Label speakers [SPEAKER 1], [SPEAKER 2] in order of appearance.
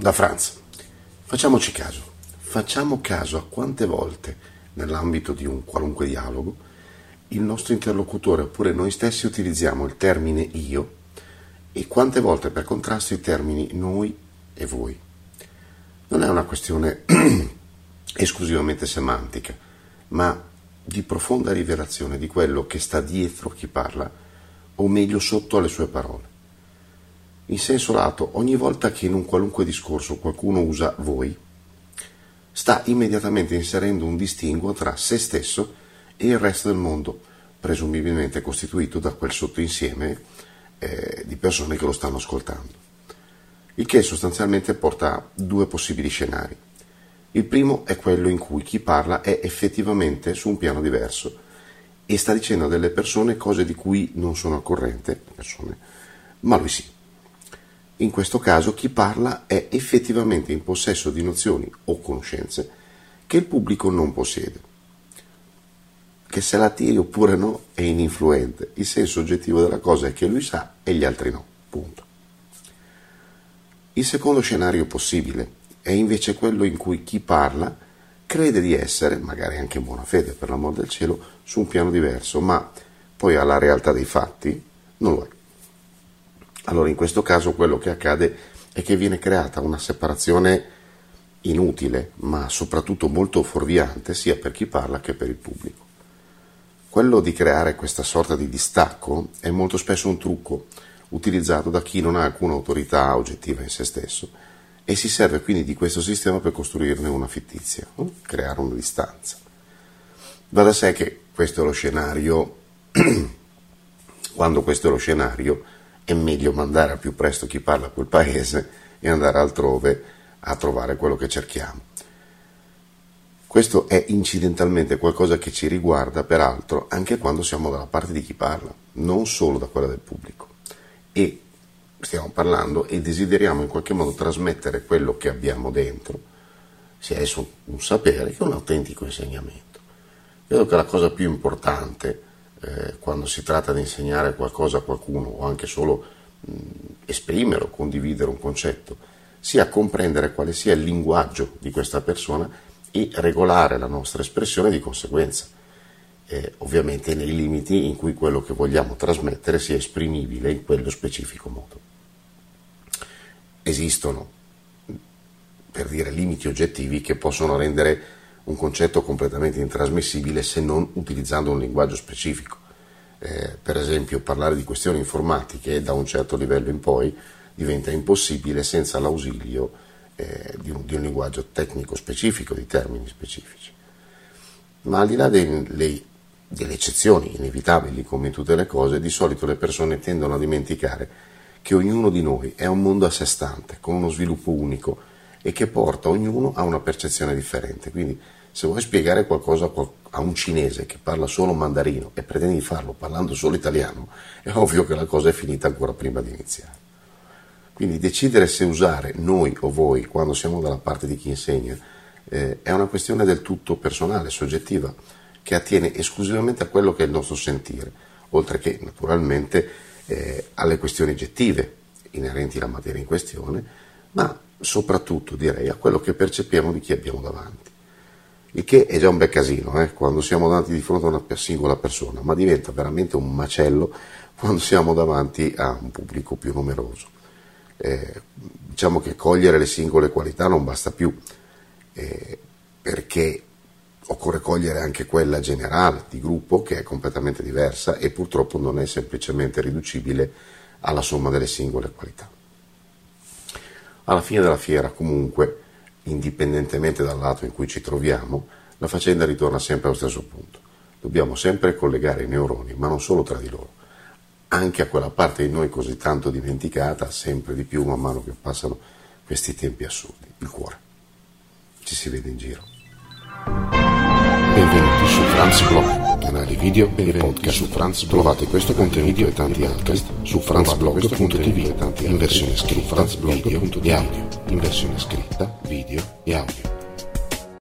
[SPEAKER 1] da Franz. Facciamoci caso, facciamo caso a quante volte nell'ambito di un qualunque dialogo il nostro interlocutore oppure noi stessi utilizziamo il termine io e quante volte per contrasto i termini noi e voi. Non è una questione esclusivamente semantica, ma di profonda rivelazione di quello che sta dietro chi parla, o meglio sotto alle sue parole. In senso lato, ogni volta che in un qualunque discorso qualcuno usa voi, sta immediatamente inserendo un distinguo tra se stesso e il resto del mondo, presumibilmente costituito da quel sottoinsieme eh, di persone che lo stanno ascoltando. Il che sostanzialmente porta a due possibili scenari. Il primo è quello in cui chi parla è effettivamente su un piano diverso e sta dicendo a delle persone cose di cui non sono al corrente, persone, ma lui sì. In questo caso chi parla è effettivamente in possesso di nozioni o conoscenze che il pubblico non possiede. Che se la tiri oppure no è ininfluente, il senso oggettivo della cosa è che lui sa e gli altri no, punto. Il secondo scenario possibile è invece quello in cui chi parla crede di essere, magari anche in buona fede per l'amor del cielo, su un piano diverso, ma poi alla realtà dei fatti non lo è. Allora in questo caso quello che accade è che viene creata una separazione inutile, ma soprattutto molto fuorviante sia per chi parla che per il pubblico. Quello di creare questa sorta di distacco è molto spesso un trucco utilizzato da chi non ha alcuna autorità oggettiva in se stesso e si serve quindi di questo sistema per costruirne una fittizia, creare una distanza. Va da sé che questo è lo scenario, quando questo è lo scenario, è meglio mandare al più presto chi parla quel paese e andare altrove a trovare quello che cerchiamo. Questo è incidentalmente qualcosa che ci riguarda, peraltro, anche quando siamo dalla parte di chi parla, non solo da quella del pubblico. E stiamo parlando e desideriamo in qualche modo trasmettere quello che abbiamo dentro, sia esso un sapere che un autentico insegnamento. Credo che la cosa più importante eh, quando si tratta di insegnare qualcosa a qualcuno o anche solo mh, esprimere o condividere un concetto, sia comprendere quale sia il linguaggio di questa persona e regolare la nostra espressione di conseguenza, eh, ovviamente nei limiti in cui quello che vogliamo trasmettere sia esprimibile in quello specifico modo. Esistono, per dire, limiti oggettivi che possono rendere un concetto completamente intrasmissibile se non utilizzando un linguaggio specifico. Eh, per esempio, parlare di questioni informatiche da un certo livello in poi diventa impossibile senza l'ausilio eh, di, un, di, un, linguaggio tecnico specifico, di termini specifici. Ma al di là delle, delle eccezioni inevitabili, come in tutte le cose, di solito le persone tendono a dimenticare che ognuno di noi è un mondo a sé stante, con uno sviluppo unico e che porta ognuno a una percezione differente. Quindi se vuoi spiegare qualcosa a un cinese che parla solo mandarino e pretendi farlo parlando solo italiano, è ovvio che la cosa è finita ancora prima di iniziare. Quindi decidere se usare noi o voi quando siamo dalla parte di chi insegna eh, è una questione del tutto personale, soggettiva, che attiene esclusivamente a quello che è il nostro sentire, oltre che naturalmente eh, alle questioni oggettive inerenti alla materia in questione, ma soprattutto direi a quello che percepiamo di chi abbiamo davanti. Il che è già un bel casino eh, quando siamo davanti di fronte a una singola persona, ma diventa veramente un macello quando siamo davanti a un pubblico più numeroso. Eh, diciamo che cogliere le singole qualità non basta più, eh, perché occorre cogliere anche quella generale di gruppo che è completamente diversa e purtroppo non è semplicemente riducibile alla somma delle singole qualità. Alla fine della fiera, comunque, indipendentemente dal lato in cui ci troviamo, la faccenda ritorna sempre allo stesso punto. Dobbiamo sempre collegare i neuroni, ma non solo tra di loro, anche a quella parte di noi così tanto dimenticata, sempre di più man mano che passano questi tempi assurdi, il cuore. Ci si vede in giro.
[SPEAKER 2] Su Franz Blog, canale video e podcast su Franz. Trovate questo contenuto e tanti altri su franzblog.tv in versione scritta, video e audio, in versione scritta, video e audio.